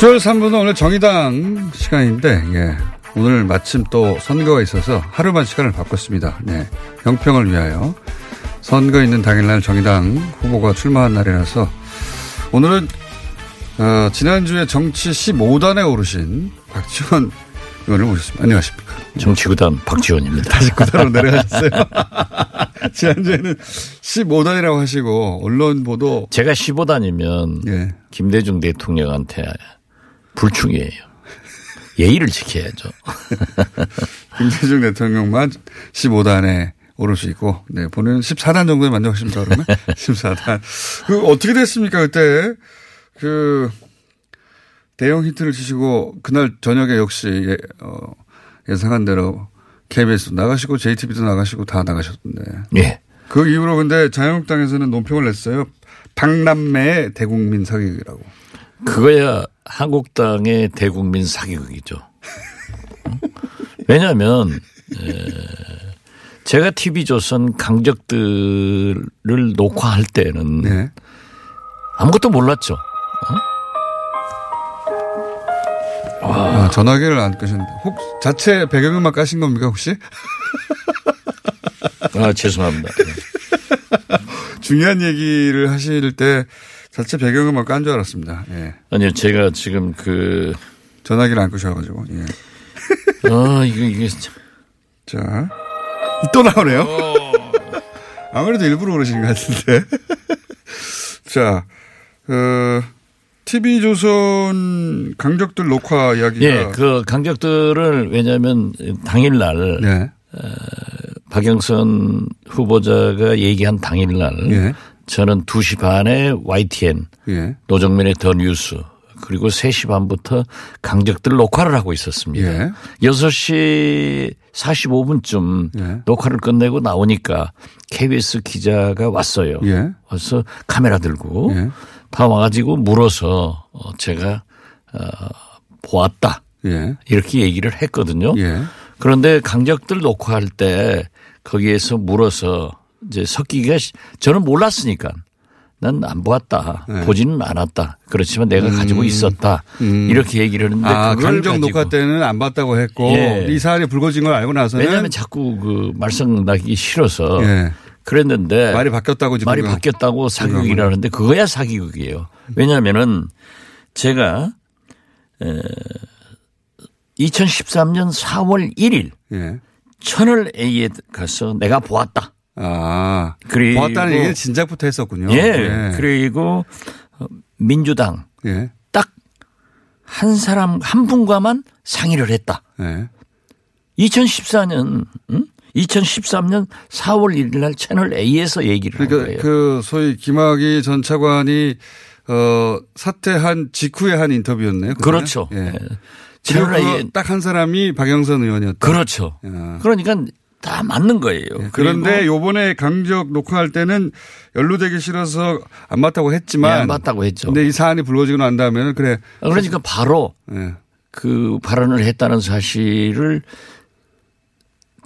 수요일 3부는 오늘 정의당 시간인데, 예. 오늘 마침 또 선거가 있어서 하루만 시간을 바꿨습니다. 네. 영평을 위하여. 선거 있는 당일날 정의당 후보가 출마한 날이라서 오늘은, 어, 지난주에 정치 15단에 오르신 박지원 의원을 모셨습니다. 안녕하십니까. 정치구단 박지원입니다. 다시 구단으로 내려가셨어요. 지난주에는 15단이라고 하시고, 언론 보도. 제가 15단이면 예. 김대중 대통령한테 불충이에요. 예의를 지켜야죠. 김대중 대통령만 15단에 오를 수 있고, 네, 본인은 14단 정도에 만족하십니까, 그러면? 14단. 그, 어떻게 됐습니까, 그때? 그, 대형 히트를 치시고, 그날 저녁에 역시, 예, 어, 예상한 대로 KBS 나가시고, JTB도 나가시고, 다 나가셨던데. 예. 그 이후로 근데 자유한국당에서는 논평을 냈어요. 박남매의 대국민 사기극이라고. 그거야 한국당의 대국민 사기극이죠. 왜냐하면 에, 제가 TV조선 강적들을 녹화할 때는 네. 아무것도 몰랐죠. 아, 전화기를 안 끄셨는데. 혹, 자체 배경음악 까신 겁니까, 혹시? 아 죄송합니다. 중요한 얘기를 하실 때 자체 배경음악 깐 줄 알았습니다. 예. 아니요 제가 지금 그 전화기를 안 끄셔가지고, 예. 아, 이거, 이게, 참. 자. 또 나오네요. 아무래도 일부러 그러신 것 같은데. 자, 어, TV조선 강적들 녹화 이야기가. 예, 그 강적들을 왜냐하면 당일날 네. 박영선 후보자가 얘기한 당일날 예. 저는 2시 반에 YTN 예. 노정민의 더 뉴스 그리고 3시 반부터 강적들 녹화를 하고 있었습니다. 예. 6시 45분쯤 예. 녹화를 끝내고 나오니까 KBS 기자가 왔어요. 예. 와서 카메라 들고 예. 다 와가지고 물어서 어, 제가 어, 보았다. 예. 이렇게 얘기를 했거든요. 예. 그런데 강적들 녹화할 때 거기에서 물어서 이제 섞기가 시- 저는 몰랐으니까 난 안 보았다. 네. 보지는 않았다. 그렇지만 내가 가지고 있었다. 이렇게 얘기를 했는데 아, 가지고 녹화 때는 안 봤다고 했고, 예. 이 사안이 불거진 걸 알고 나서는. 왜냐하면 자꾸 그 말썽 나기 싫어서 예. 그랬는데 말이 바뀌었다고 지금. 말이 바뀌었다고 사기극이라는데 그거야 사기극이에요. 왜냐하면은 제가 에 2013년 4월 1일 예. 천을 A에 가서 내가 보았다. 아. 그리고 보았다는 얘기는 진작부터 했었군요. 예. 그리고 어, 민주당 예. 딱한 사람 한 분과만 상의를 했다. 예. 2014년 음? 2013년 4월 1일 날 채널 A에서 얘기를 한 그러니까 거예요. 그 소위 김학의 전 차관이 어 사퇴한 직후에 한 인터뷰였네요. 그거는? 그렇죠. 예. 예. 채널 A 딱한 사람이 박영선 의원이었다. 그렇죠. 야. 그러니까 다 맞는 거예요. 그런데 그리고 요번에 강적 녹화할 때는 연루되기 싫어서 안 맞다고 했지만 예, 안 맞다고 했죠. 근데 이 사안이 불거지고 난 다음에는 그래. 그러니까 바로 예. 그 발언을 했다는 사실을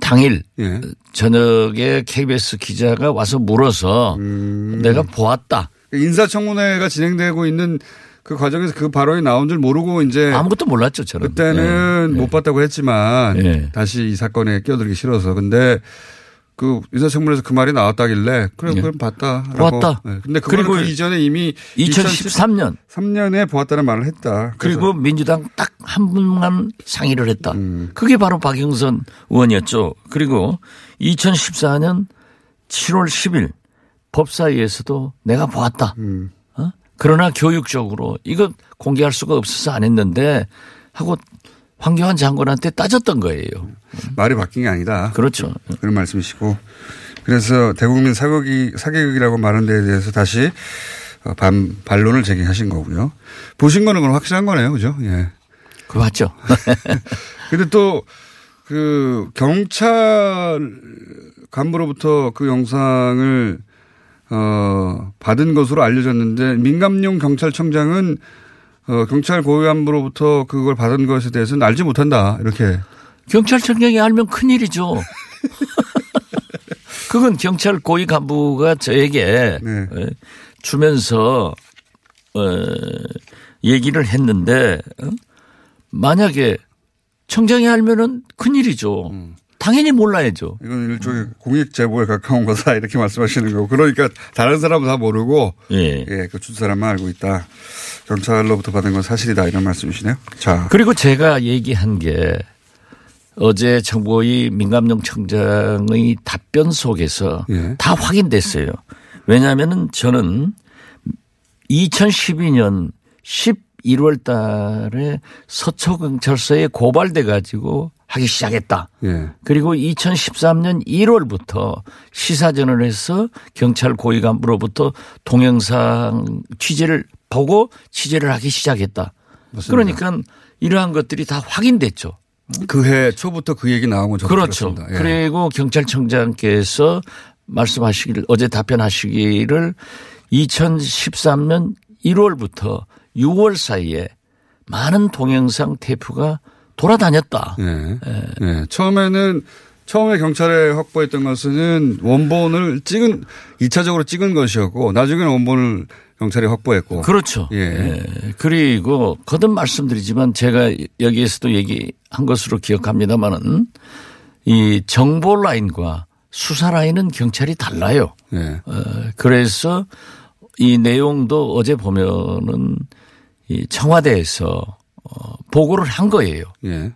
당일 예. 저녁에 KBS 기자가 와서 물어서 음. 내가 보았다. 인사청문회가 진행되고 있는 그 과정에서 그 발언이 나온 줄 모르고 이제 아무것도 몰랐죠, 저는. 그때는 예, 못 봤다고 했지만 예. 다시 이 사건에 끼어들기 싫어서 근데 그 인사청문회에서 그 말이 나왔다길래 그래 예. 그럼 봤다라고. 보았다. 네. 근데 그리고 그 이전에 이미 2013년 2013년에 보았다는 말을 했다. 그리고 민주당 딱 한 분만 상의를 했다. 음. 그게 바로 박영선 의원이었죠. 그리고 2014년 7월 10일 법사위에서도 내가 보았다. 음. 어? 그러나 교육적으로 이거 공개할 수가 없어서 안 했는데 하고 황교안 장관한테 따졌던 거예요. 말이 바뀐 게 아니다. 그렇죠. 그런 말씀이시고 그래서 대국민 사격이 사격이라고 말한 데에 대해서 다시 어, 반 반론을 제기하신 거고요. 보신 거는 그럼 확실한 거네요, 그죠? 예. 그 맞죠. 근데 또 그 경찰 간부로부터 그 영상을 어 받은 것으로 알려졌는데 민감용 경찰청장은 어 경찰 고위 간부로부터 그걸 받은 것에 대해서는 알지 못한다 이렇게 경찰청장이 알면 큰일이죠. 그건 경찰 고위 간부가 저에게 네. 에, 주면서 어, 얘기를 했는데 어? 만약에 청장이 알면은 큰일이죠. 음. 당연히 몰라야죠. 이건 일종의 공익 제보에 가까운 거다 이렇게 말씀하시는 거고 그러니까 다른 사람은 다 모르고 예. 예, 그준 사람만 알고 있다. 경찰로부터 받은 건 사실이다 이런 말씀이시네요. 자, 그리고 제가 얘기한 게 어제 정보위 민감용 청장의 답변 속에서 예. 다 확인됐어요. 왜냐하면은 저는 2012년 11월 달에 서초경찰서에 고발돼 가지고 하기 시작했다. 예, 그리고 2013년 1월부터 시사전을 해서 경찰 고위 간부로부터 동영상 취재를 보고 취재를 하기 시작했다. 그러니까 이러한 것들이 다 확인됐죠. 그 해 초부터 그 얘기 나온 건 저도 그렇죠. 예. 그리고 경찰청장께서 말씀하시기를 어제 답변하시기를 2013년 1월부터 6월 사이에 많은 동영상 테이프가 돌아다녔다. 예. 예. 처음에는 처음에 경찰에 확보했던 것은 원본을 찍은 2차적으로 찍은 것이었고 나중에는 원본을 경찰이 확보했고 그렇죠. 예. 예. 그리고 거듭 말씀드리지만 제가 여기에서도 얘기한 것으로 기억합니다만은 이 정보 라인과 수사 라인은 경찰이 달라요. 예. 어, 그래서 이 내용도 어제 보면은 이 청와대에서 어, 보고를 한 거예요. 예.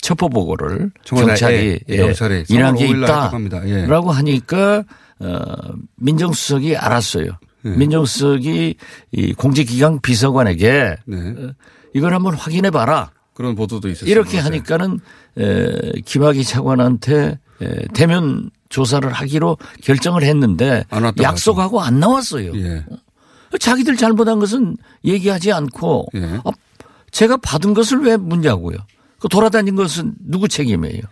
첩보 보고를 경찰이 예, 경찰에 이런 게 3월 5일 날 있다라고. 예. 하니까 어, 민정수석이 알았어요. 예. 민정수석이 이 공직기강 비서관에게 네. 어, 이걸 한번 확인해 봐라. 그런 보도도 있었어요. 이렇게 맞아요. 하니까는 에, 김학의 차관한테 에, 대면 조사를 하기로 결정을 했는데 약속하고 안 나왔어요. 예. 자기들 잘못한 것은 얘기하지 않고 예. 아, 제가 받은 것을 왜 묻냐고요. 그 돌아다닌 것은 누구 책임이에요?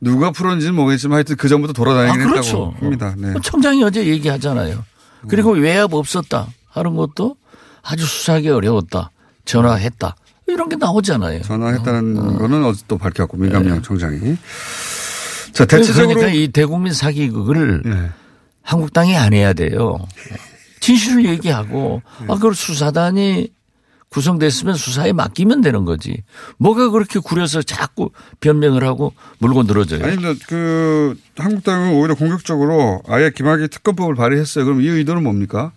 누가 풀었는지는 모르겠지만 하여튼 그 전부터 돌아다니긴 아, 그렇죠. 했다고 합니다. 네. 어, 청장이 어제 얘기하잖아요. 그리고 외압 없었다 하는 것도 아주 수사하기 어려웠다. 전화했다. 이런 게 나오잖아요. 전화했다는 거는 어제 또 밝혔고 민감영 청장이. 자 대체적으로 그러니까 이 대국민 사기극을 예. 한국당이 안 해야 돼요. 진실을 얘기하고 아 그걸 수사단이 구성됐으면 수사에 맡기면 되는 거지. 뭐가 그렇게 구려서 자꾸 변명을 하고 물고 늘어져요. 아니, 그 한국당은 오히려 공격적으로 아예 김학의 특검법을 발의했어요. 그럼 이 의도는 뭡니까?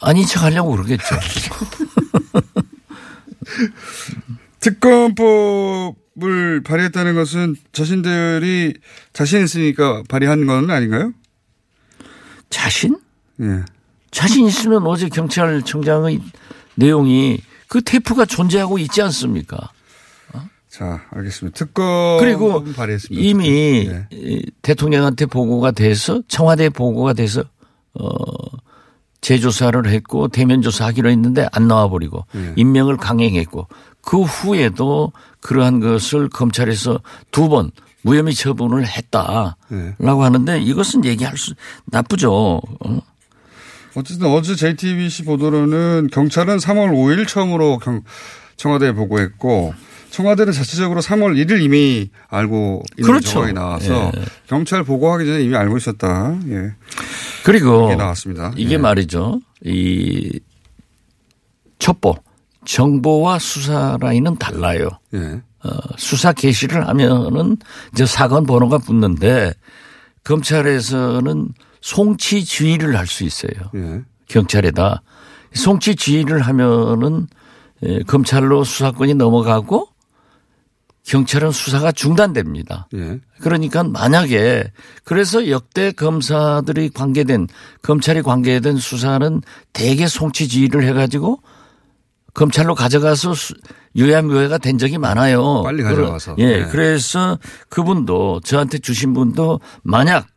아닌 척 하려고 그러겠죠. 특검법을 발의했다는 것은 자신들이 자신 있으니까 발의한 건 아닌가요? 자신? 예. 자신 있으면 어제 경찰청장의 내용이 그 테이프가 존재하고 있지 않습니까? 자, 알겠습니다. 특검 그리고 발의했습니다. 이미 예. 이 대통령한테 보고가 돼서 청와대 보고가 돼서 어 재조사를 했고 대면 조사하기로 했는데 안 나와버리고 예. 임명을 강행했고 그 후에도 그러한 것을 검찰에서 두 번 무혐의 처분을 했다라고 예. 하는데 이것은 얘기할 수 나쁘죠. 어? 어쨌든 어제 JTBC 보도로는 경찰은 3월 5일 처음으로 경, 청와대에 보고했고 청와대는 자체적으로 3월 1일 이미 알고 있는 그렇죠. 정황이 나와서 경찰 보고하기 전에 이미 알고 있었다. 예. 그리고 이게 나왔습니다. 이게 예. 말이죠. 이 첩보, 정보와 수사 라인은 달라요. 예. 어, 어, 수사 개시를 하면은 이제 사건 번호가 붙는데 검찰에서는 송치 지휘를 할 수 있어요. 예. 경찰에다 송치 지휘를 하면은 예, 검찰로 수사권이 넘어가고 경찰은 수사가 중단됩니다. 예. 그러니까 만약에 그래서 역대 검사들이 관계된 검찰이 관계된 수사는 대개 송치 지휘를 해가지고 검찰로 가져가서 수- 유야무야가 된 적이 많아요. 빨리 가져가서. 예, 네. 그래서 그분도 저한테 주신 분도 만약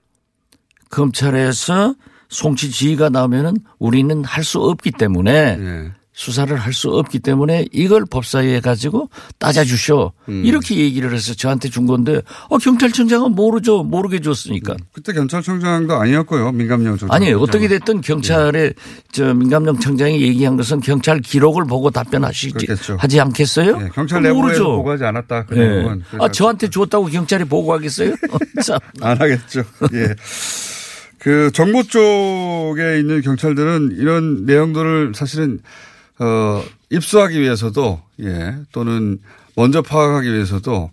검찰에서 송치 지휘가 나오면은 우리는 할 수 없기 때문에 예. 수사를 할 수 없기 때문에 이걸 법사위에 가지고 따져주쇼. 음. 이렇게 얘기를 해서 저한테 준 건데, 어, 경찰청장은 모르죠. 모르게 줬으니까. 그때 경찰청장도 아니었고요. 민감령 청장. 아니, 어떻게 됐든 경찰의 예. 저 민감령 청장이 얘기한 것은 경찰 기록을 보고 답변하시지 그렇겠죠. 하지 않겠어요? 예, 경찰 모르죠. 보고하지 않았다. 그 예. 아, 저한테 줬다고 경찰이 보고하겠어요? 참. 안 하겠죠. 예. 그 정보 쪽에 있는 경찰들은 이런 내용들을 사실은 어 입수하기 위해서도 예 또는 먼저 파악하기 위해서도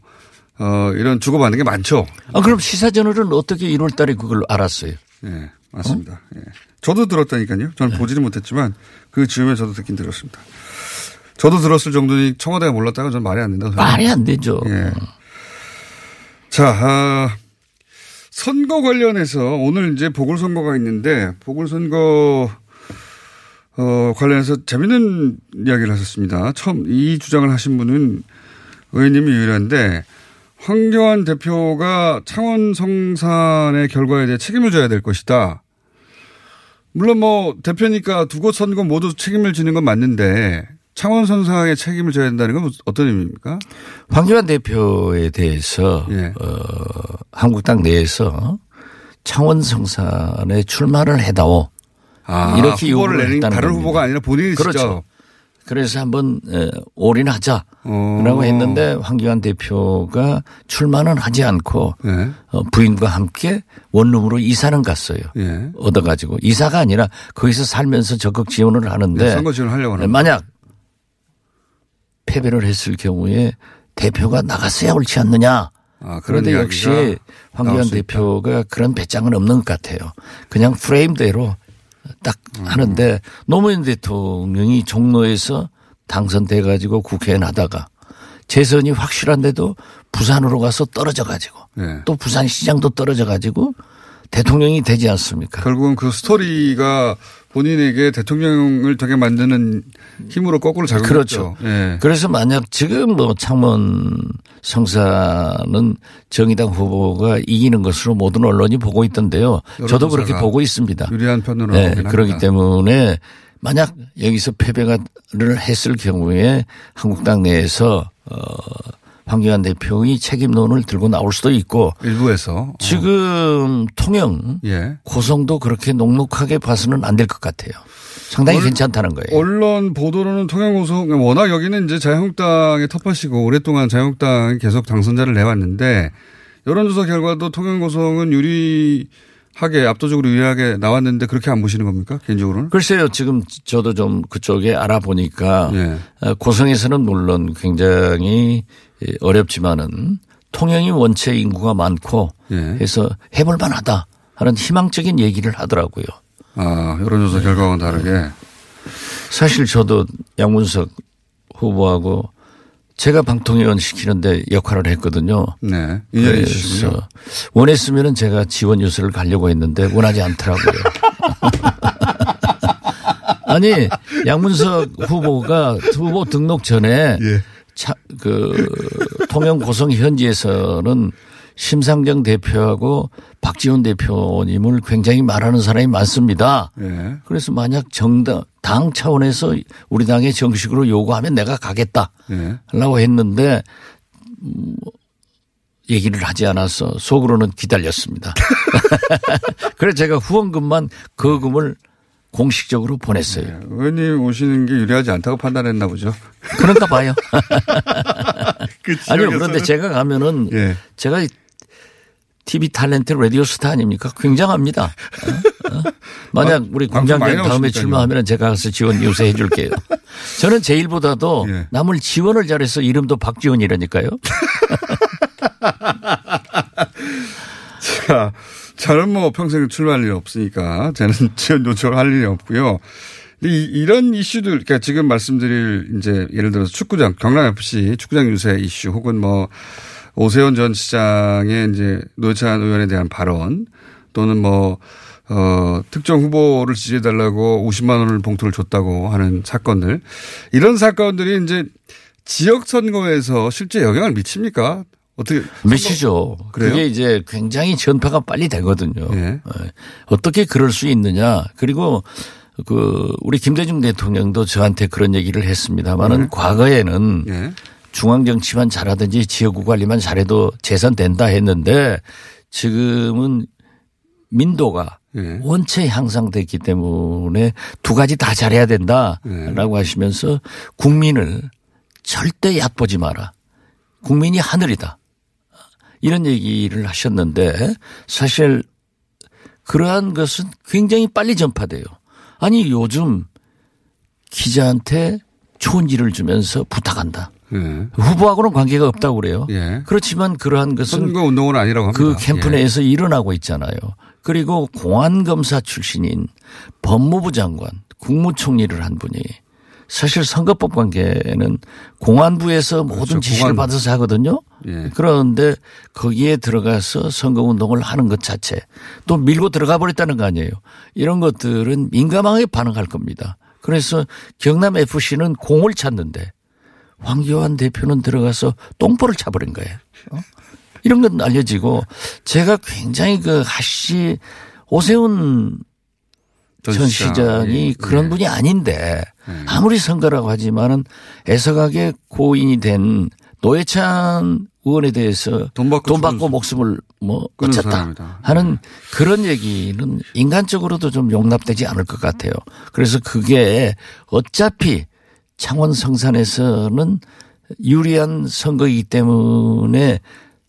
어 이런 주고받는 게 많죠. 아, 그럼 시사저널은 어떻게 1월 달에 그걸 알았어요? 예 맞습니다. 예. 저도 들었다니까요. 저는 보지는 못했지만 그 즈음에 저도 듣긴 들었습니다. 저도 들었을 정도니 청와대가 몰랐다가 저는 말이 안 된다고 생각합니다. 말이 안 되죠. 예. 자, 아, 선거 관련해서 오늘 이제 보궐선거가 있는데 보궐선거 어, 관련해서 재밌는 이야기를 하셨습니다. 처음 이 주장을 하신 분은 의원님이 유일한데 황교안 대표가 창원 성산의 결과에 대해 책임을 져야 될 것이다. 물론 뭐 대표니까 두 곳 선거 모두 책임을 지는 건 맞는데 창원 성산의 책임을 져야 된다는 건 어떤 의미입니까? 황교안 대표에 대해서 예. 어, 한국당 내에서 창원 성산에 출마를 해다오. 아, 이렇게 후보를 내는 다른 겁니다. 후보가 아니라 본인이 그렇죠. 직접. 그래서 한번 에, 올인하자라고 어. 했는데 황교안 대표가 출마는 하지 않고 예. 어, 부인과 함께 원룸으로 이사는 갔어요. 예. 얻어가지고 이사가 아니라 거기서 살면서 적극 지원을 하는데 네, 선거 지원을 하려고 하는 만약 패배를 했을 경우에 대표가 나갔어야 옳지 않느냐. 아, 그런 그런데 역시 황교안. 대표가 그런 배짱은 없는 것 같아요. 그냥 프레임대로 딱 음. 하는데 노무현 대통령이 종로에서 당선돼 가지고 국회에 나다가 재선이 확실한데도 부산으로 가서 떨어져 가지고 예. 또 부산 시장도 떨어져 가지고 대통령이 되지 않습니까? 결국은 그 스토리가 본인에게 대통령을 되게 만드는 힘으로 거꾸로 작용했죠. 그렇죠. 예. 그래서 만약 지금 뭐 창원 성사는 정의당 후보가 이기는 것으로 모든 언론이 보고 있던데요. 저도 그렇게 보고 있습니다. 유리한 편으로 네, 그렇기 합니다. 때문에 만약 여기서 패배를 했을 경우에 한국당 내에서 어 황교안 대표의 책임론을 들고 나올 수도 있고 일부에서 어. 지금 통영 예. 고성도 그렇게 녹록하게 봐서는 안 될 것 같아요. 상당히 얼- 괜찮다는 거예요. 언론 보도로는 통영 고성 워낙 여기는 이제 자유한국당의 텃밭이고 오랫동안 자유한국당이 계속 당선자를 내왔는데 여론조사 결과도 통영 고성은 유리 하게 압도적으로 유리하게 나왔는데 그렇게 안 보시는 겁니까 개인적으로는? 글쎄요, 지금 저도 좀 그쪽에 알아보니까 예. 어, 고성에서는 물론 굉장히 예, 어렵지만은 통영이 원체 인구가 많고 예. 해서 해볼 만하다 하는 희망적인 얘기를 하더라고요. 아 여론조사 결과와는 다르게 사실 저도 양문석 후보하고 제가 방통위원 시키는데 역할을 했거든요. 네. 그래서 원했으면은 제가 지원 유세를 가려고 했는데 원하지 않더라고요. 아니 양문석 후보가 후보 등록 전에 예. 차, 그 통영 고성 현지에서는 심상정 대표하고 박지원 대표님을 굉장히 말하는 사람이 많습니다. 예. 그래서 만약 정당 당 차원에서 우리 당에 정식으로 요구하면 내가 가겠다. 예. 라고 했는데 음, 얘기를 하지 않아서 속으로는 기다렸습니다. 그래서 제가 후원금만 거금을 공식적으로 보냈어요. 예. 의원님 오시는 게 유리하지 않다고 판단했나 보죠. 그런가 봐요. 그 아니요. 그런데 제가 가면은 예. 제가 TV 탤런트 라디오 스타 아닙니까? 굉장합니다. 어? 어? 만약 우리 공장장 다음에. 출마하면 제가 가서 지원 요새 해줄게요. 저는 제 일보다도 예. 남을 지원을 잘해서 이름도 박지원이라니까요. 자, 저는 뭐 평생 출마할 일이 없으니까 저는 지원 요청을 할 일이 없고요. 이, 이런 이슈들, 그러니까 지금 말씀드릴 이제 예를 들어서 축구장, 경남FC 축구장 유세 이슈 혹은 뭐 오세훈 전 시장의 이제 노회찬 의원에 대한 발언 또는 뭐, 어, 특정 후보를 지지해달라고 50만 원을 봉투를 줬다고 하는 사건들. 이런 사건들이 이제 지역 선거에서 실제 영향을 미칩니까? 어떻게. 미치죠. 그래요? 그게 이제 굉장히 전파가 빨리 되거든요. 예. 예. 어떻게 그럴 수 있느냐. 그리고 그 우리 김대중 대통령도 저한테 그런 얘기를 했습니다만은 과거에는 예. 중앙 정치만 잘하든지 지역구 관리만 잘해도 재산 된다 했는데 지금은 민도가 예. 원체 향상됐기 때문에 두 가지 다 잘해야 된다라고 하시면서 국민을 절대 얕보지 마라. 국민이 하늘이다. 이런 얘기를 하셨는데 사실 그러한 것은 굉장히 빨리 전파돼요. 아니 요즘 기자한테 좋은 일을 주면서 부탁한다. 예. 후보하고는 관계가 없다고 그래요. 예. 그렇지만 그러한 것은 선거 운동은 아니라고 합니다. 그 캠프 예. 내에서 일어나고 있잖아요. 그리고 공안검사 출신인 법무부 장관, 국무총리를 한 분이 사실 선거법 관계는 공안부에서 모든 그렇죠. 지시를 공안- 받아서 하거든요. 예. 그런데 거기에 들어가서 선거 운동을 하는 것 자체 또 밀고 들어가 버렸다는 거 아니에요. 이런 것들은 민감하게 반응할 겁니다. 그래서 경남 FC는 공을 찾는데 황교안 대표는 들어가서 똥볼을 차버린 거예요. 어? 이런 건 알려지고 제가 굉장히 그 하씨 오세훈 전전 시장. 시장이 예. 그런 예. 분이 아닌데 아무리 선거라고 하지만은 애석하게 고인이 된 노회찬 의원에 대해서 돈 받고 돈 받고 목숨을 뭐 사람이다. 하는 그런 얘기는 인간적으로도 좀 용납되지 않을 것 같아요. 그래서 그게 어차피 창원 성산에서는 유리한 선거이기 때문에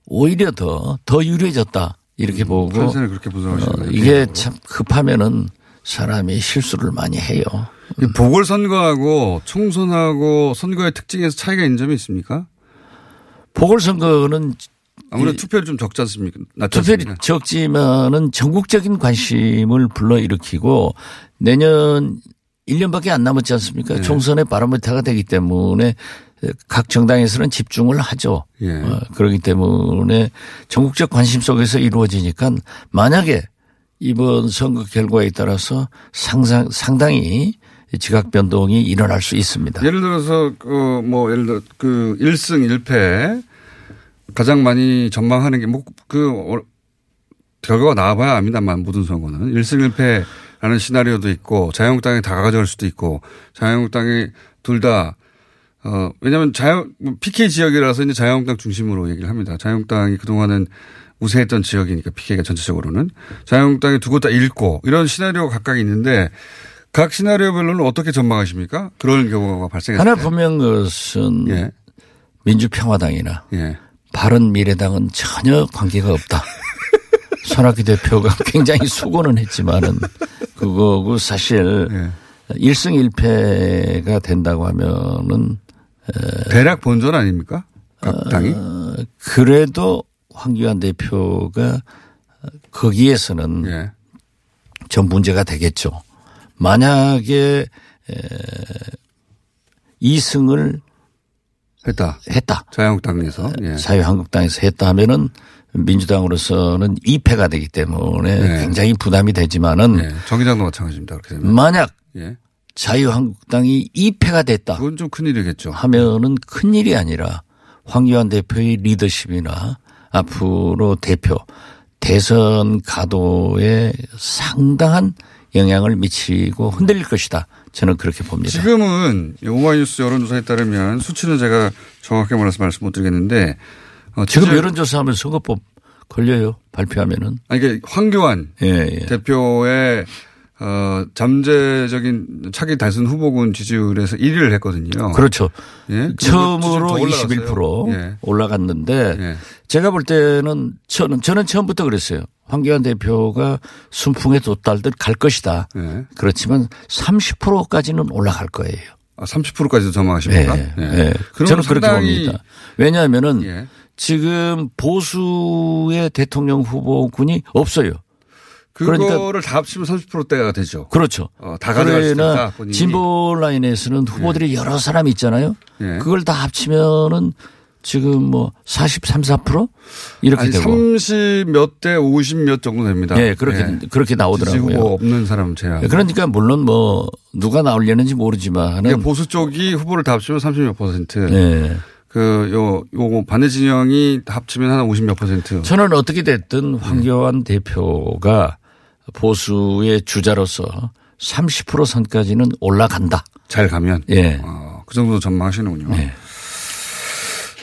오히려 더, 더 유리해졌다. 이렇게 보고 판세를 그렇게 어. 이게 참 급하면은 사람이 실수를 많이 해요. 이 보궐선거하고 총선하고 선거의 특징에서 차이가 있는 점이 있습니까? 보궐선거는 아무래도 이- 투표율 좀 적지 않습니까? 투표율이? 적지만은 전국적인 관심을 불러일으키고 내년 1년밖에 안 남았지 않습니까? 네. 총선의 바로미터가 되기 때문에 각 정당에서는 집중을 하죠. 예. 어, 그렇기 때문에 전국적 관심 속에서 이루어지니까 만약에 이번 선거 결과에 따라서 상상, 상당히 지각 변동이 일어날 수 있습니다. 예를 들어서 그 뭐 예를 들어 그 1승 1패 가장 많이 전망하는 게뭐그 결과가 나와봐야 압니다만 모든 선거는 1승 1패라는 시나리오도 있고 자유한국당이 다 가져갈 수도 있고 자유한국당이 둘다 어, 왜냐하면 자유, 뭐 PK 지역이라서 이제 자유한국당 중심으로 얘기를 합니다. 자유한국당이 그동안은 우세했던 지역이니까 PK가 전체적으로는 자유한국당이 두 곳 다 잃고 이런 시나리오가 각각 있는데 각 시나리오별로는 어떻게 전망하십니까? 그런 경우가 발생했을 하나 때. 분명한 것은 예. 민주평화당이나 예. 바른미래당은 전혀 관계가 없다. 손학규 대표가 굉장히 수고는 했지만은 그거고 사실 예. 1승 1패가 된다고 하면은 대략 본전 아닙니까? 각 당이? 어, 그래도 황교안 대표가 거기에서는 예. 전 문제가 되겠죠. 만약에 에, 2승을 했다. 했다. 자유한국당에서. 예. 자유한국당에서 했다 하면은 민주당으로서는 2패가 되기 때문에 네. 굉장히 부담이 되지만은 예. 정의당도 마찬가지입니다. 그렇게 되면. 만약 예. 자유한국당이 2패가 됐다 그건 좀 큰일이겠죠. 하면은 큰일이 아니라 황교안 대표의 리더십이나 앞으로 대표 대선 가도에 상당한 영향을 미치고 흔들릴 것이다. 저는 그렇게 봅니다. 지금은 오마이뉴스 여론조사에 따르면 수치는 제가 정확하게 몰라서 말씀 못 드리겠는데 어, 지금 여론조사하면 선거법 걸려요. 발표하면은. 아니, 이게 황교안 예, 예. 대표의 어, 잠재적인 차기 대선 후보군 지지율에서 1위를 했거든요. 그렇죠. 예? 처음으로 더 올라갔어요. 21% 예. 올라갔는데 예. 제가 볼 때는 저는 저는 처음부터 그랬어요. 황교안 대표가 순풍에 돛달듯 갈 것이다. 예. 그렇지만 30%까지는 올라갈 거예요. 아, 30%까지도 전망하십니까? 예. 예. 예. 저는 그렇게 봅니다. 왜냐하면은 예. 지금 보수의 대통령 후보군이 없어요. 그거를 그러니까 다 합치면 30%대가 되죠. 그렇죠. 어, 다 본인이. 진보 라인에서는 후보들이 여러 사람 있잖아요. 예. 그걸 다 합치면은 지금 뭐 43, 4% 이렇게 아니, 되고. 30몇 대 50 몇 정도 됩니다. 예, 그렇게 그렇게 지지 후보 나오더라고요. 없는 사람 제외. 그러니까 물론 뭐 누가 나올려는지 모르지만은 그러니까 보수 쪽이 후보를 다 합치면 30몇 퍼센트. 예. 그, 요, 요거 반대 진영이 다 합치면 한 50몇 퍼센트. 저는 어떻게 됐든 황교안 대표가 보수의 주자로서 30% 선까지는 올라간다. 잘 가면. 예. 어, 그 정도 전망하시는군요. 예.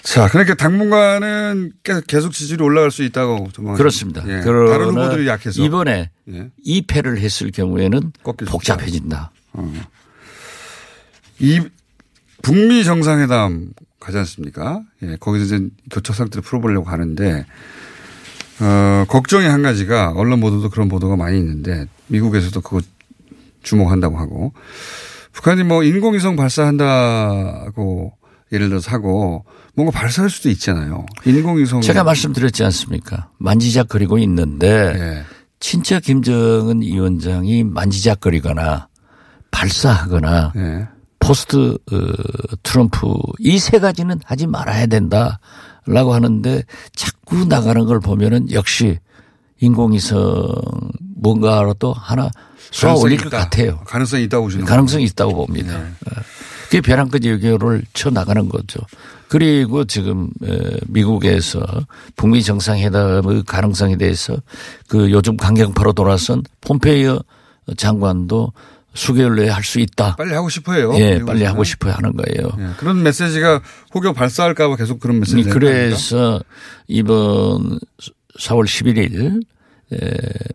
자, 그러니까 당분간은 계- 계속 지지율이 올라갈 수 있다고 전망하십니다. 그렇습니다. 예. 다른 후보들이 약해서. 이번에 예. 2패를 했을 경우에는 복잡해진다. 이 북미 정상회담 가지 않습니까? 예, 거기서 이제 교착 상태를 풀어보려고 하는데, 어, 걱정이 한 가지가 언론 보도도 그런 보도가 많이 있는데, 미국에서도 그거 주목한다고 하고, 북한이 뭐 인공위성 발사한다고 예를 들어서 하고, 뭔가 발사할 수도 있잖아요. 인공위성. 제가 말씀드렸지 않습니까? 만지작거리고 있는데 예. 진짜 김정은 위원장이 만지작거리거나 발사하거나 예. 포스트 어, 트럼프 이 세 가지는 하지 말아야 된다라고 하는데 자 꾸 나가는 걸 보면은 역시 인공위성 뭔가로 또 하나 쏘아 올릴 것 있다. 같아요. 가능성이 있다고 보시는 가능성이 있다고 봅니다. 네. 어. 그게 벼랑끝 외교를 쳐 나가는 거죠. 그리고 지금 에, 미국에서 북미 정상회담의 가능성에 대해서 그 요즘 강경파로 돌아선 폼페이어 장관도 수개월 내에 할 수 있다. 빨리 하고 싶어요. 예, 미국에서는. 빨리 하고 싶어 하는 거예요. 예, 그런 메시지가 혹여 발사할까 봐 계속 그런 메시지. 그래서 이번 4월 11일 에,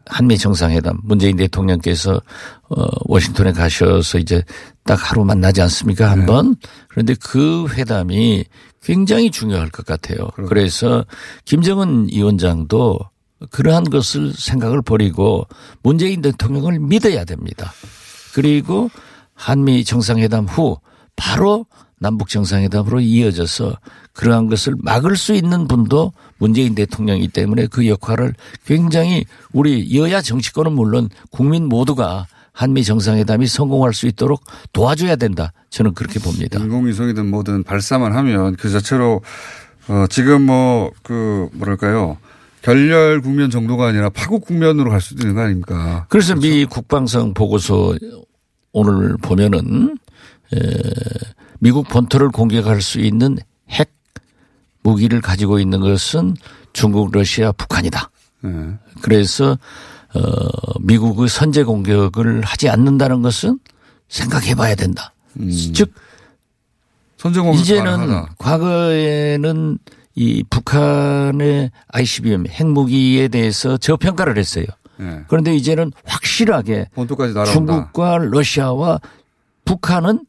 한미 정상회담 문재인 대통령께서 어, 워싱턴에 가셔서 이제 딱 하루 만나지 않습니까 한 번. 그런데 그 회담이 굉장히 중요할 것 같아요. 그래서 김정은 위원장도 그러한 것을 생각을 버리고 문재인 대통령을 믿어야 됩니다. 그리고 한미 정상회담 후 바로 남북 정상회담으로 이어져서 그러한 것을 막을 수 있는 분도 문재인 대통령이기 때문에 그 역할을 굉장히 우리 여야 정치권은 물론 국민 모두가 한미 정상회담이 성공할 수 있도록 도와줘야 된다. 저는 그렇게 봅니다. 인공위성이든 뭐든 발사만 하면 그 자체로 어 지금 뭐 그 뭐랄까요 결렬 국면 정도가 아니라 파국 국면으로 갈 수도 있는 거 아닙니까? 그래서 미 국방성 보고서 오늘 보면은 에, 미국 본토를 공격할 수 있는 핵 무기를 가지고 있는 것은 중국, 러시아, 북한이다. 예. 그래서 어 미국의 선제 공격을 하지 않는다는 것은 생각해 봐야 된다. 즉 선제 공격 이제는 가능하다. 과거에는 이 북한의 ICBM 핵무기에 대해서 저평가를 했어요. 예. 그런데 이제는 확실하게. 중국과 러시아와 북한은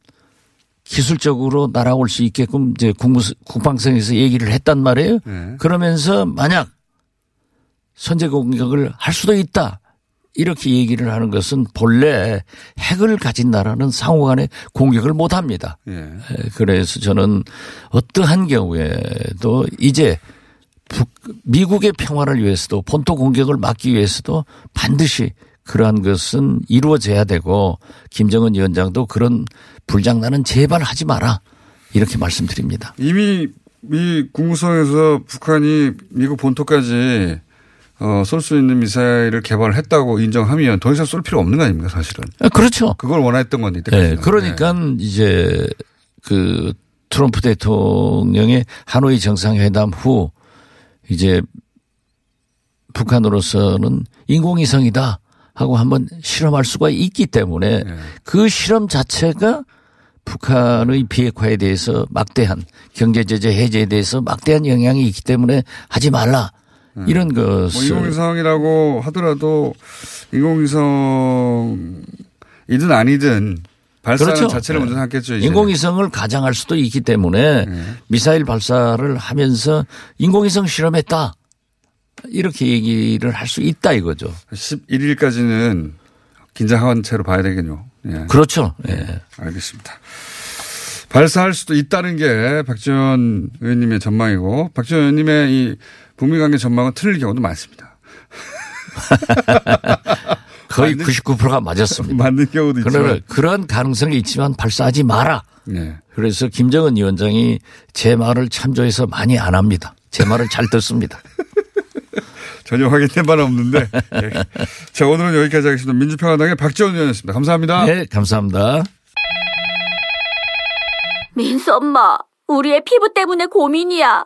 기술적으로 날아올 수 있게끔 이제 국무, 국방성에서 얘기를 했단 말이에요. 네. 그러면서 만약 선제 공격을 할 수도 있다. 이렇게 얘기를 하는 것은 본래 핵을 가진 나라는 상호 간에 공격을 못 합니다. 예. 에, 그래서 저는 어떠한 경우에도 이제 북, 미국의 평화를 위해서도 본토 공격을 막기 위해서도 반드시 그러한 것은 이루어져야 되고 김정은 위원장도 그런 불장난은 제발 하지 마라 이렇게 말씀드립니다. 이미 미 국무성에서 북한이 미국 본토까지 어, 쏠 수 있는 미사일을 개발했다고 인정하면 더 이상 쏠 필요 없는 거 아닙니까 사실은. 아, 그렇죠. 그걸 원했던 건데. 네. 그러니까 이제 그 트럼프 대통령의 하노이 정상회담 후 이제 북한으로서는 인공위성이다 하고 한번 실험할 수가 있기 때문에 네. 그 실험 자체가 북한의 비핵화에 대해서 막대한 경제 제재 해제에 대해서 막대한 영향이 있기 때문에 하지 말라 이런 뭐 것을 인공위성이라고 하더라도 인공위성이든 아니든 발사는 그렇죠. 자체를 네. 먼저 하겠죠. 이제. 인공위성을 가장할 수도 있기 때문에 네. 미사일 발사를 하면서 인공위성 실험했다. 이렇게 얘기를 할 수 있다 이거죠. 11일까지는 긴장한 채로 봐야 되겠요. 예. 그렇죠. 예. 알겠습니다. 발사할 수도 있다는 게 박지원 의원님의 전망이고 박지원 의원님의 이 북미 관계 전망은 틀릴 경우도 많습니다. 거의 맞는- 99%가 맞았습니다. 맞는 경우도 그러나 있지만. 그런 가능성이 있지만 발사하지 마라. 네. 그래서 김정은 위원장이 제 말을 참조해서 많이 안 합니다. 제 말을 잘 듣습니다. 전혀 확인된 바는 없는데. 예. 자, 오늘은 여기까지 하겠습니다. 민주평화당의 박지원 의원이었습니다. 감사합니다. 네, 감사합니다. 민수 엄마, 우리의 피부 때문에 고민이야.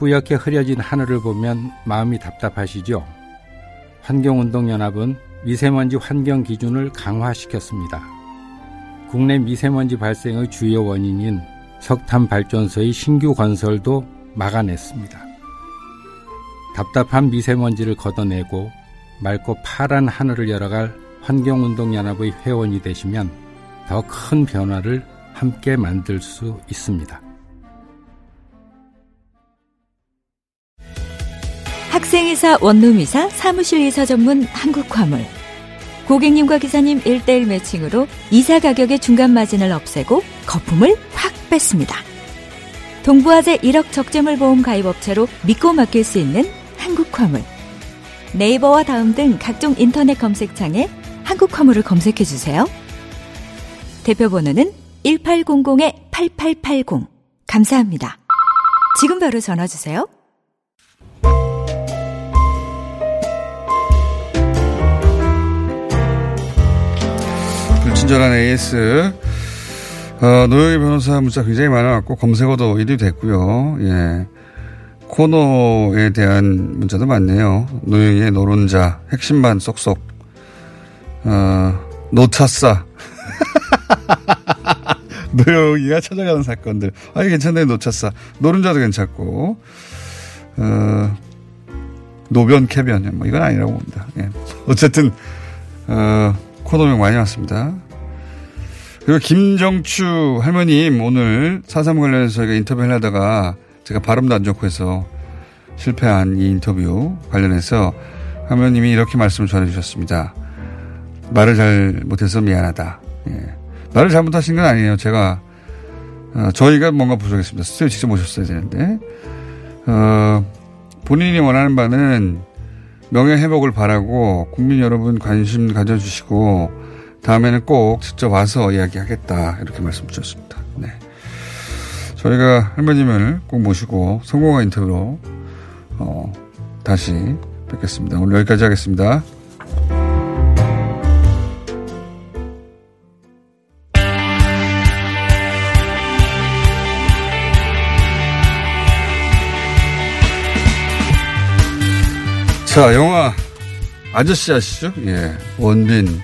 뿌옇게 흐려진 하늘을 보면 마음이 답답하시죠? 환경운동연합은 미세먼지 환경 기준을 강화시켰습니다. 국내 미세먼지 발생의 주요 원인인 석탄 발전소의 신규 건설도 막아냈습니다. 답답한 미세먼지를 걷어내고 맑고 파란 하늘을 열어갈 환경운동연합의 회원이 되시면 더 큰 변화를 함께 만들 수 있습니다. 학생이사 원룸이사 사무실이사 전문 한국화물. 고객님과 기사님 1대1 매칭으로 이사 가격의 중간 마진을 없애고 거품을 확 뺐습니다. 동부화재 1억 적재물 보험 가입업체로 믿고 맡길 수 있는 한국화물. 네이버와 다음 등 각종 인터넷 검색창에 한국화물을 검색해 주세요. 대표번호는 1800-8880. 감사합니다. 지금 바로 전화 주세요. 친절한 AS. 어, 노영희 변호사 문자 굉장히 많아갖고 검색어도 1위 됐고요. 예. 코너에 대한 문자도 많네요. 노영희의 노론자, 핵심만 쏙쏙. 어, 노차싸. 노영희가 찾아가는 사건들. 아, 이 괜찮네, 노차싸. 노른자도 괜찮고. 어, 노변, 캐변. 뭐, 이건 아니라고 봅니다. 예. 어쨌든, 어, 코너명 많이 왔습니다. 그리고 김정추 할머님 오늘 사삼 관련해서 저희가 인터뷰를 하다가 제가 발음도 안 좋고 해서 실패한 이 인터뷰 관련해서 할머님이 이렇게 말씀을 전해주셨습니다. 말을 잘 못해서 미안하다. 예. 말을 잘못하신 건 아니에요. 제가 어, 저희가 뭔가 부족했습니다. 스튜디오 직접 모셨어야 되는데 어, 본인이 원하는 바는 명예 회복을 바라고 국민 여러분 관심 가져주시고 다음에는 꼭 직접 와서 이야기하겠다 이렇게 말씀 주셨습니다. 네. 저희가 할머님을 꼭 모시고 성공한 인터뷰로 어, 다시 뵙겠습니다. 오늘 여기까지 하겠습니다. 자, 영화 아저씨 아시죠? 예. 원빈,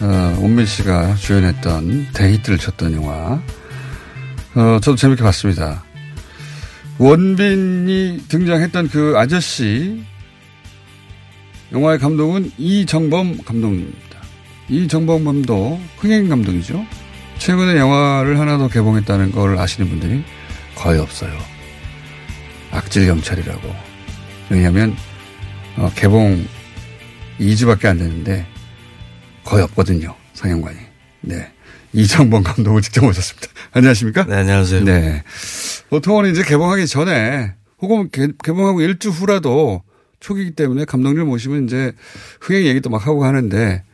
어, 원빈 씨가 주연했던 대히트를 쳤던 영화. 어, 저도 재밌게 봤습니다. 원빈이 등장했던 그 아저씨, 영화의 감독은 이정범 감독님입니다. 이정범 감독, 흥행 감독이죠. 최근에 영화를 하나 더 개봉했다는 걸 아시는 분들이 거의 없어요. 악질 경찰이라고. 왜냐하면 어, 개봉 2주밖에 안 됐는데 거의 없거든요. 상영관이. 네. 이정범 감독을 직접 모셨습니다. 안녕하십니까? 네, 안녕하세요. 네. 보통은 이제 개봉하기 전에 혹은 개, 개봉하고 일주 후라도 초기이기 때문에 감독님을 모시면 이제 흥행 얘기도 막 하고 하는데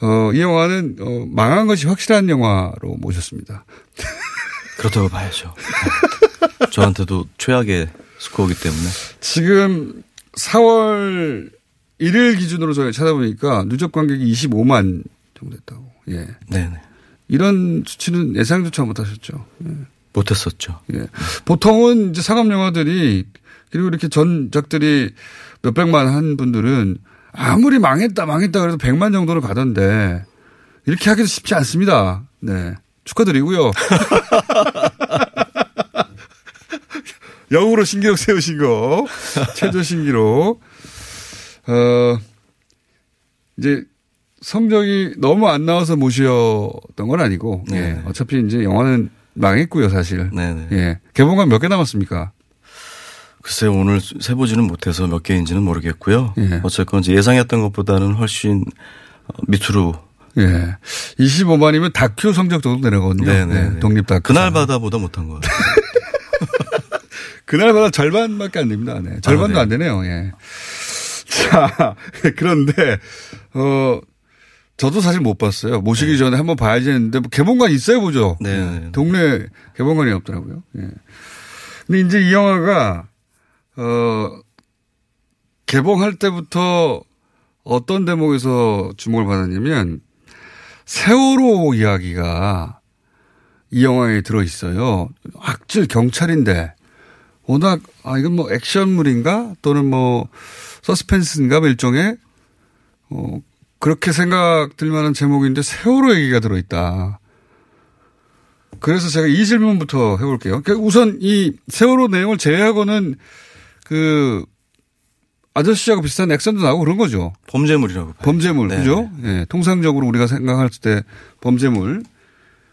어, 이 영화는 어, 망한 것이 확실한 영화로 모셨습니다. 그렇다고 봐야죠. 네. 저한테도 최악의 스코어기 때문에. 지금 4월 일일 기준으로 저희 찾아보니까 누적 관객이 25만 정도 됐다고. 예. 네네. 이런 수치는 예상조차 못하셨죠. 예. 못했었죠. 예. 보통은 이제 상업 영화들이 그리고 이렇게 전작들이 몇 백만 한 분들은 아무리 망했다 망했다 그래도 100만 정도는 가던데 이렇게 하기도 쉽지 않습니다. 네. 축하드리고요. 영으로 신기록 세우신 거 최저 신기록. 어 이제 성적이 너무 안 나와서 못 쉬었던 건 아니고 예. 네. 어차피 이제 영화는 망했고요 사실. 네네. 예. 개봉관 몇 개 남았습니까? 글쎄요, 오늘 세보지는 못해서 몇 개인지는 모르겠고요. 예. 어쨌건 이제 예상했던 것보다는 훨씬 어, 밑으로. 예. 25만이면 다큐 성적 정도 되거든요. 네네. 네, 독립 다큐. 그날마다보다 못한 것 같아요. 그날마다 절반밖에 안 됩니다. 네. 절반도 아, 네. 안 되네요. 예. 자, 그런데, 어, 저도 사실 못 봤어요. 모시기 전에 한번 봐야지 했는데, 뭐 개봉관 있어야 보죠. 네. 예. 동네 개봉관이 없더라고요. 예. 근데 이제 이 영화가, 어, 개봉할 때부터 어떤 대목에서 주목을 받았냐면, 세월호 이야기가 이 영화에 들어 있어요. 악질 경찰인데 워낙 아 이건 뭐 액션물인가 또는 뭐 서스펜스인가 뭐 일종의 어 그렇게 생각 들 만한 제목인데 세월호 얘기가 들어 있다. 그래서 제가 이 질문부터 해볼게요. 그러니까 우선 이 세월호 내용을 제외하고는 그 아저씨하고 비슷한 액션도 나오고 그런 거죠. 범죄물이라고 봐요. 범죄물, 네. 그죠? 예. 통상적으로 우리가 생각할 때 범죄물.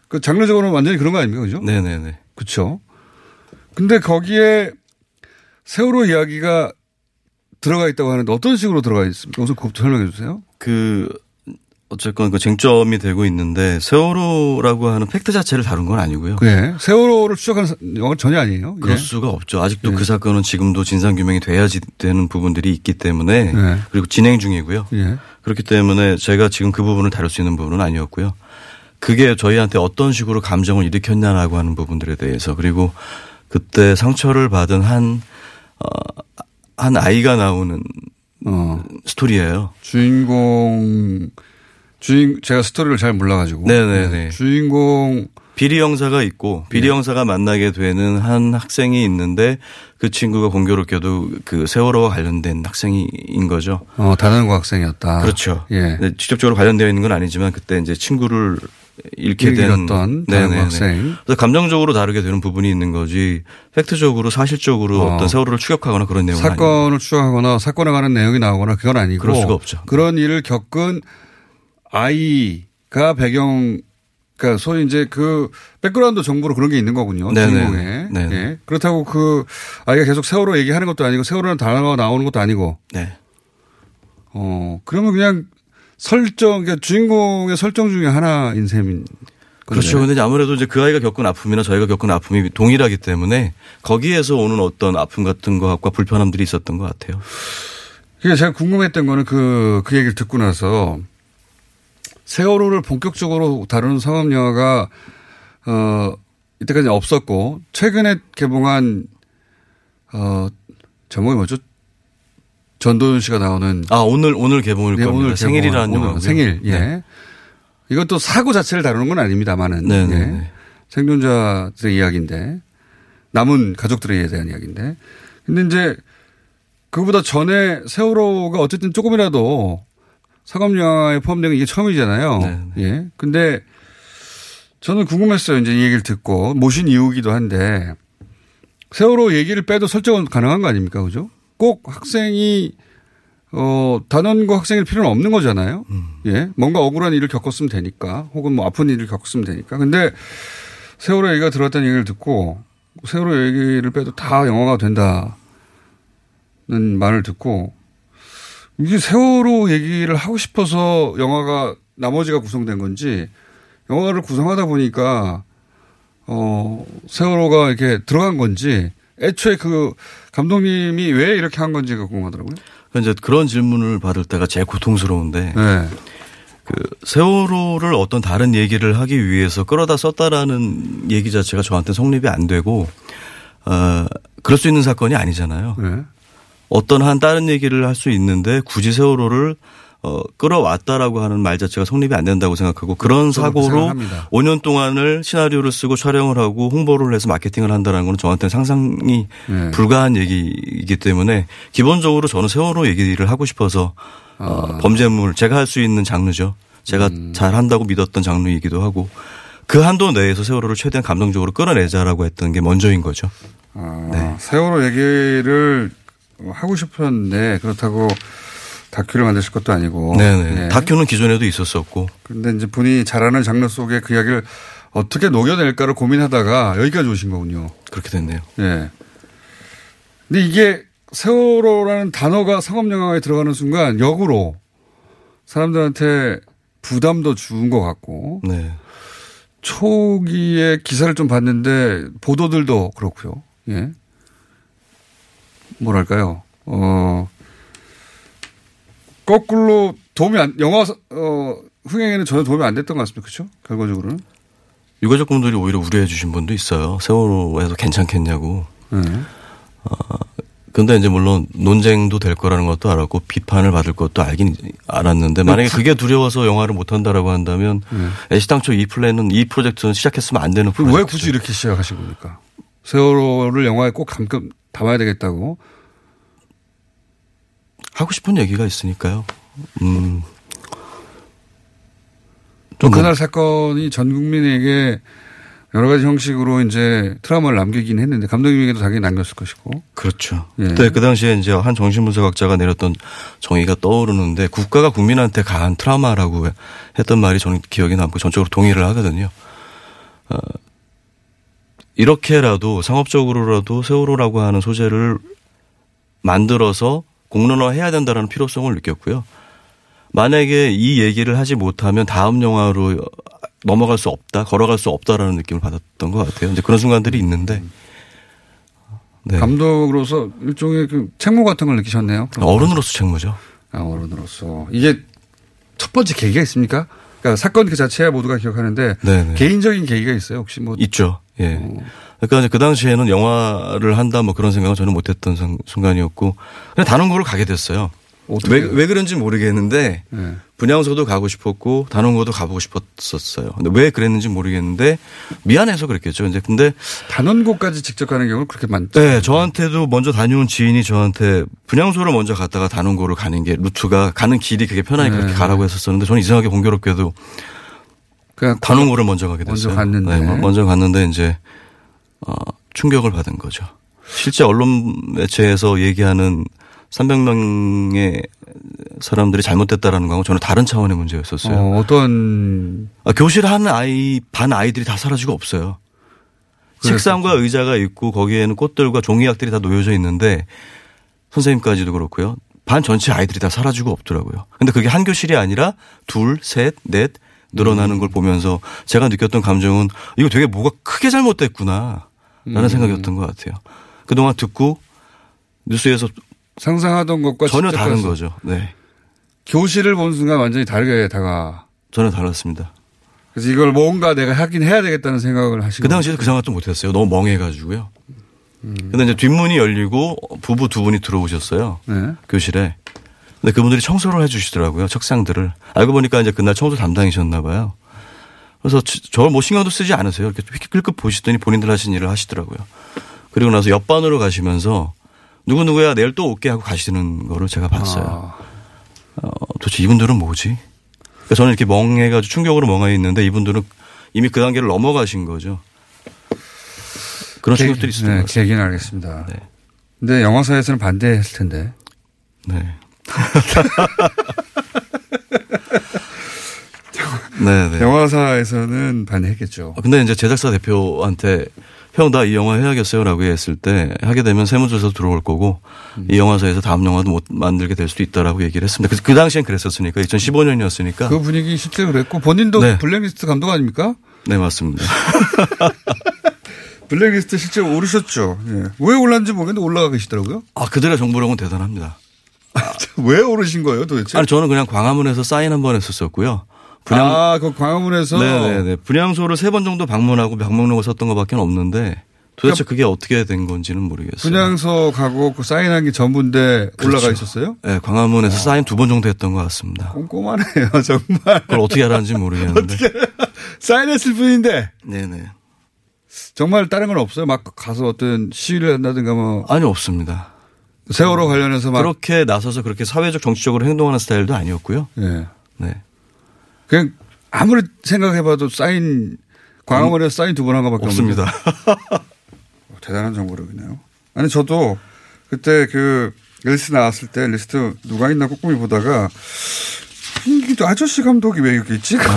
그 장르적으로는 완전히 그런 거 아닙니까? 그죠? 네네네. 그쵸. 근데 거기에 세월호 이야기가 들어가 있다고 하는데 어떤 식으로 들어가 있습니까? 우선 그것부터 설명해 주세요. 그 어쨌건 그 쟁점이 되고 있는데 세월호라고 하는 팩트 자체를 다룬 건 아니고요. 예. 세월호를 추적하는 사- 영화는 전혀 아니에요. 그럴 예. 수가 없죠. 아직도 예. 그 사건은 지금도 진상 규명이 돼야지 되는 부분들이 있기 때문에 예. 그리고 진행 중이고요. 예. 그렇기 때문에 제가 지금 그 부분을 다룰 수 있는 부분은 아니었고요. 그게 저희한테 어떤 식으로 감정을 일으켰냐라고 하는 부분들에 대해서 그리고 그때 상처를 받은 한, 어, 한 아이가 나오는 어. 스토리예요. 주인공, 주인, 제가 스토리를 잘 몰라가지고. 네네네. 네. 주인공, 비리 형사가 있고 비리 네. 형사가 만나게 되는 한 학생이 있는데 그 친구가 공교롭게도 그 세월호와 관련된 학생인 거죠. 어, 단원고 학생이었다. 그렇죠. 예. 네, 직접적으로 관련되어 있는 건 아니지만 그때 이제 친구를 잃게 된 잃었던 네네네. 단원고 학생. 그래서 감정적으로 다루게 되는 부분이 있는 거지 팩트적으로 사실적으로 어. 어. 떤 세월호를 추적하거나 그런 내용은. 사건을 추적하거나 사건에 관한 내용이 나오거나 그건 아니고. 그럴 수가 없죠. 그런 일을 겪은 아이가 배경, 그러니까 소위 이제 그 백그라운드 정보로 그런 게 있는 거군요. 네네. 네네. 예. 그렇다고 그 아이가 계속 세월호 얘기하는 것도 아니고 세월호라는 단어가 나오는 것도 아니고. 네. 어, 그러면 그냥 설정, 그러니까 주인공의 설정 중에 하나인 셈인. 그렇죠. 근데 아무래도 이제 그 아이가 겪은 아픔이나 저희가 겪은 아픔이 동일하기 때문에 거기에서 오는 어떤 아픔 같은 것과 불편함들이 있었던 것 같아요. 그게 제가 궁금했던 거는 그, 그 얘기를 듣고 나서 세월호를 본격적으로 다루는 상업 영화가 어, 이때까지 없었고 최근에 개봉한 어, 제목이 뭐죠? 전도연 씨가 나오는 아 오늘 오늘 개봉일 네, 겁니다. 오늘 생일이라는 영화 생일. 예. 이것도 사고 자체를 다루는 건 아닙니다만은 네, 네, 예. 네. 생존자들의 이야기인데 남은 가족들에 대한 이야기인데 근데 이제 그보다 전에 세월호가 어쨌든 조금이라도 상업 영화에 포함된 게 이게 처음이잖아요. 네, 예. 근데 저는 궁금했어요. 이제 이 얘기를 듣고 모신 이유기도 한데 세월호 얘기를 빼도 설정은 가능한 거 아닙니까? 그죠? 꼭 학생이 어, 단원고 학생일 필요는 없는 거잖아요. 예. 뭔가 억울한 일을 겪었으면 되니까 혹은 뭐 아픈 일을 겪었으면 되니까. 근데 세월호 얘기가 들어왔다는 얘기를 듣고 세월호 얘기를 빼도 다 영화가 된다는 말을 듣고 이게 세월호 얘기를 하고 싶어서 영화가 나머지가 구성된 건지 영화를 구성하다 보니까 어, 세월호가 이렇게 들어간 건지 애초에 그 감독님이 왜 이렇게 한 건지가 궁금하더라고요. 이제 그런 질문을 받을 때가 제일 고통스러운데 네. 그 세월호를 어떤 다른 얘기를 하기 위해서 끌어다 썼다라는 얘기 자체가 저한테 성립이 안 되고 어 그럴 수 있는 사건이 아니잖아요. 네. 어떤 한 다른 얘기를 할 수 있는데 굳이 세월호를 어, 끌어왔다라고 하는 말 자체가 성립이 안 된다고 생각하고 그런 사고로 생각합니다. 5년 동안을 시나리오를 쓰고 촬영을 하고 홍보를 해서 마케팅을 한다는 건 저한테는 상상이 네. 불가한 얘기이기 때문에 기본적으로 저는 세월호 얘기를 하고 싶어서 아. 어, 범죄물 제가 할 수 있는 장르죠. 제가 음. 잘 한다고 믿었던 장르이기도 하고 그 한도 내에서 세월호를 최대한 감동적으로 끌어내자라고 했던 게 먼저인 거죠. 아, 네. 세월호 얘기를 하고 싶었는데 그렇다고 다큐를 만드실 것도 아니고. 네네. 네. 다큐는 기존에도 있었었고. 근데 이제 본인이 잘하는 장르 속에 그 이야기를 어떻게 녹여낼까를 고민하다가 여기까지 오신 거군요. 그렇게 됐네요. 예. 근데 이게 세월호라는 단어가 상업 영화에 들어가는 순간 역으로 사람들한테 부담도 준것 같고 네. 초기에 기사를 좀 봤는데 보도들도 그렇고요. 예. 뭐랄까요. 어 거꾸로 도움이 안 영화 어 흥행에는 전혀 도움이 안 됐던 것 같습니다. 그렇죠? 결과적으로는. 유가족 분들이 오히려 우려해 주신 분도 있어요. 세월호에서 괜찮겠냐고. 네. 근데 이제 물론 논쟁도 될 거라는 것도 알았고 비판을 받을 것도 알긴 알았는데 만약에 그게 두려워서 영화를 못 한다라고 한다면 애시당초 이 플랜은 이 프로젝트는 시작했으면 안 되는 프로젝트. 왜 굳이 이렇게 시작하신 겁니까? 세월호를 영화에 꼭 담, 담아야 되겠다고. 하고 싶은 얘기가 있으니까요. 음. 또 뭐- 그날 사건이 전 국민에게 여러 가지 형식으로 이제 트라우마를 남기긴 했는데 감독님에게도 당연히 남겼을 것이고. 그렇죠. 예. 그때 그 당시에 이제 한 정신분석학자가 내렸던 정의가 떠오르는데 국가가 국민한테 가한 트라우마라고 했던 말이 저는 기억에 남고 전적으로 동의를 하거든요. 어, 이렇게라도 상업적으로라도 세월호라고 하는 소재를 만들어서 공론화해야 된다는 필요성을 느꼈고요. 만약에 이 얘기를 하지 못하면 다음 영화로 넘어갈 수 없다, 걸어갈 수 없다라는 느낌을 받았던 것 같아요. 이제 그런 순간들이 있는데. 네. 감독으로서 일종의 그 책무 같은 걸 느끼셨네요. 어른으로서 책무죠. 아, 어른으로서. 이게 첫 번째 계기가 있습니까? 그러니까 사건 그 자체야 모두가 기억하는데 네네. 개인적인 계기가 있어요. 혹시 뭐 있죠. 예. 그러니까 그 당시에는 영화를 한다 뭐 그런 생각은 저는 못했던 상- 순간이었고 그냥 단원고를 가게 됐어요. 왜, 왜 그런지 모르겠는데 네. 분양소도 가고 싶었고 단원고도 가보고 싶었었어요. 근데 왜 그랬는지 모르겠는데 미안해서 그랬겠죠. 이제 근데 단원고까지 직접 가는 경우는 그렇게 많죠. 네, 저한테도 먼저 다녀온 지인이 저한테 분양소를 먼저 갔다가 단원고를 가는 게 루트가 가는 길이 그게 편하니까 네. 그렇게 가라고 했었었는데 저는 이상하게 공교롭게도 그냥 단원고를 먼저 가게 먼저 됐어요. 갔는데. 네, 먼저 갔는데 이제 어, 충격을 받은 거죠. 실제 언론 매체에서 얘기하는 300명의 사람들이 잘못됐다라는 거하고 저는 다른 차원의 문제였었어요. 어, 어떤 아, 교실 한 아이 반 아이들이 다 사라지고 없어요. 책상과 의자가 있고 거기에는 꽃들과 종이약들이 다 놓여져 있는데 선생님까지도 그렇고요. 반 전체 아이들이 다 사라지고 없더라고요. 근데 그게 한 교실이 아니라 둘, 셋, 넷 늘어나는 걸 보면서 제가 느꼈던 감정은 이거 되게 뭐가 크게 잘못됐구나 라는 음. 생각이었던 것 같아요. 그동안 듣고 뉴스에서 상상하던 것과 전혀 다른 거죠. 네. 교실을 본 순간 완전히 다르게 다가. 전혀 달랐습니다. 그래서 이걸 뭔가 내가 하긴 해야 되겠다는 생각을 하시고. 그 당시에도 그 생각도 못 했어요. 너무 멍해가지고요. 음. 근데 이제 뒷문이 열리고 부부 두 분이 들어오셨어요. 네. 교실에. 근데 그분들이 청소를 해 주시더라고요. 책상들을. 알고 보니까 이제 그날 청소 담당이셨나 봐요. 그래서 저뭐 신경도 쓰지 않으세요. 이렇게 힐끗 보시더니 본인들 하신 일을 하시더라고요. 그리고 나서 옆반으로 가시면서 누구누구야 내일 또 올게 하고 가시는 거를 제가 봤어요. 아. 어, 도대체 이분들은 뭐지? 그러니까 저는 이렇게 멍해가지고 충격으로 멍해 있는데 이분들은 이미 그 단계를 넘어가신 거죠. 그런 계- 충격들이 있었던 네, 것 같습니다. 계기는 알겠습니다. 네. 근데 영화사에서는 반대했을 텐데. 네. 네, 네. 영화사에서는 반대했겠죠. 근데 이제 제작사 대표한테 형 나 이 영화 해야겠어요라고 했을 때 하게 되면 세무조사 들어올 거고 음. 이 영화사에서 다음 영화도 못 만들게 될 수도 있다라고 얘기를 했습니다. 그래서 그 당시엔 그랬었으니까 2015년이었으니까 그 분위기 실제 그랬고 본인도 네. 블랙리스트 감독 아닙니까? 네 맞습니다. 블랙리스트 실제 오르셨죠. 예. 왜 올랐는지 모르겠는데 올라가 계시더라고요. 아 그들의 정보력은 대단합니다. 왜 오르신 거예요 도대체? 아니 저는 그냥 광화문에서 사인 한 번 했었었고요. 분양 아, 그 광화문에서 네네네 분양소를 세 번 정도 방문하고 방문록을 썼던 것밖에 없는데 도대체 그게 어떻게 된 건지는 모르겠어요. 분양소 가고 그 사인한 게 전부인데 올라가 그렇죠. 있었어요? 네, 광화문에서 사인 두 번 정도 했던 것 같습니다. 꼼꼼하네요, 정말. 그걸 어떻게 알았는지 모르겠는데. 사인했을 뿐인데 네네. 정말 다른 건 없어요? 막 가서 어떤 시위를 한다든가 뭐 아니 없습니다. 세월호 관련해서 막 그렇게 나서서 그렇게 사회적 정치적으로 행동하는 스타일도 아니었고요. 예. 네. 그냥 아무리 생각해봐도 사인 광화문에서 사인 두 번 한 거밖에 없습니다. 없는데. 대단한 정보력이네요. 아니 저도 그때 그 리스트 나왔을 때 리스트 누가 있나 꼼꼼히 보다가 이게 또 아저씨 감독이 왜 여기 있지?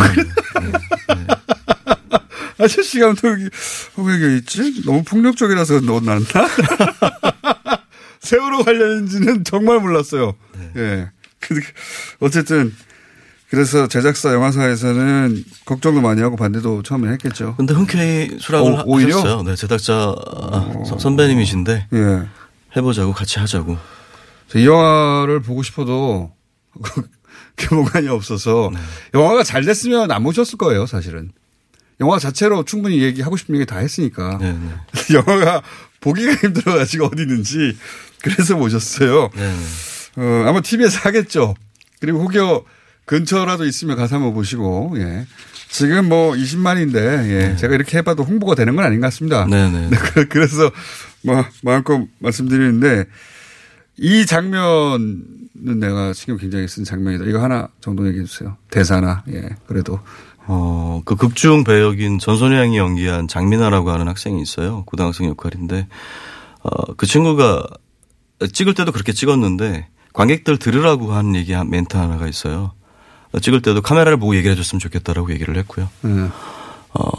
아저씨 감독이 왜 여기 있지? 너무 폭력적이라서 넣어놨나? 세월호 관련인지는 정말 몰랐어요. 예. 그- 어쨌든 그래서 제작사 영화사에서는 걱정도 많이 하고 반대도 처음에 했겠죠. 근데 흔쾌히 수락을 오- 하- 오히려? 하셨어요. 네, 제작자 선- 선배님이신데 예. 해보자고 같이 하자고. 이 영화를 보고 싶어도 규모관이 없어서 영화가 잘 됐으면 안 모셨을 거예요, 사실은. 영화 자체로 충분히 얘기하고 싶은 얘기 다 했으니까. 네, 네. 영화가 보기가 힘들어가지고 어디 있는지 그래서 모셨어요. 네. 어, 아마 TV에서 하겠죠. 그리고 혹여 근처라도 있으면 가서 한번 보시고, 예. 지금 뭐 20만인데, 예. 제가 이렇게 해봐도 홍보가 되는 건 아닌 것 같습니다. 네, 네. 그- 그래서 뭐 마음껏 말씀드리는데 이 장면은 내가 신경 굉장히 쓴 장면이다. 이거 하나 정도 얘기해 주세요. 대사나, 예. 그래도. 어, 그 극중 배역인 전소녀 양이 연기한 장민아라고 하는 학생이 있어요. 고등학생 역할인데, 어, 그 친구가 찍을 때도 그렇게 찍었는데, 관객들 들으라고 하는 얘기, 한 멘트 하나가 있어요. 어, 찍을 때도 카메라를 보고 얘기를 해줬으면 좋겠다라고 얘기를 했고요. 예. 어,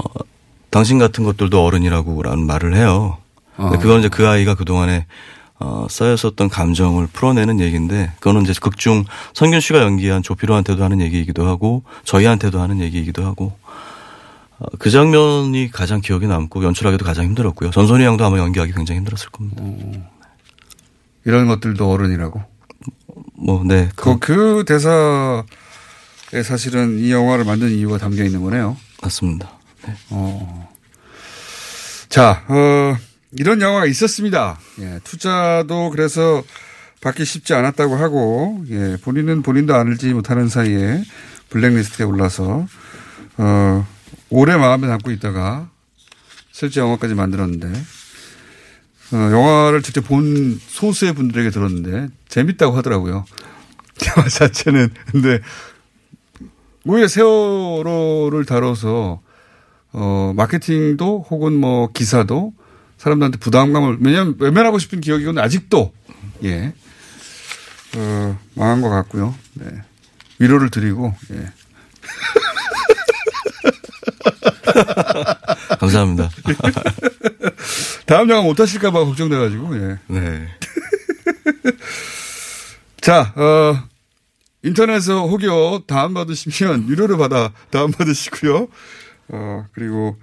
당신 같은 것들도 어른이라고 라는 말을 해요. 어. 그건 이제 그 아이가 그동안에 어, 쌓였었던 감정을 풀어내는 얘기인데 그거는 이제 극중 성균 씨가 연기한 조피로한테도 하는 얘기이기도 하고 저희한테도 하는 얘기이기도 하고 어, 그 장면이 가장 기억에 남고 연출하기도 가장 힘들었고요. 전선희 양도 아마 연기하기 굉장히 힘들었을 겁니다. 이런 것들도 어른이라고. 뭐, 네. 그, 그 대사에 사실은 이 영화를 만든 이유가 담겨 있는 거네요. 맞습니다. 네. 어. 자, 어, 이런 영화가 있었습니다. 예, 투자도 그래서 받기 쉽지 않았다고 하고, 예, 본인은 본인도 알지 못하는 사이에 블랙리스트에 올라서, 어, 오래 마음에 담고 있다가 실제 영화까지 만들었는데, 어, 영화를 직접 본 소수의 분들에게 들었는데 재밌다고 하더라고요. 영화 자체는. 근데 오히려 세월호를 다뤄서 어, 마케팅도 혹은 뭐 기사도 사람들한테 부담감을 왜냐하면 외면하고 싶은 기억이건 아직도 예. 어, 망한 것 같고요. 네. 위로를 드리고 예. 감사합니다. 다음 영화 못 하실까봐 걱정돼가지고 예. 네. 자, 어, 인터넷에서 혹여 다운받으시면 유료로 받아 다운받으시고요. 어, 그리고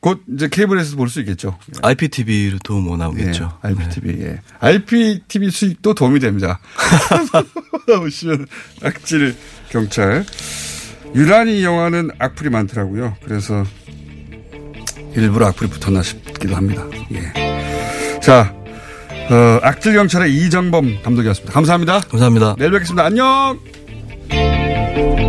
곧 이제 케이블에서 볼 수 있겠죠. IPTV도 뭐 나오겠죠. 예, IPTV, 예. IPTV 수익도 도움이 됩니다. 보시면 악질 경찰. 유난히 이 영화는 악플이 많더라고요. 그래서 일부러 악플이 붙었나 싶기도 합니다. 예. 자, 어, 악질 경찰의 이정범 감독이었습니다. 감사합니다. 감사합니다. 내일 뵙겠습니다. 안녕! Thank you.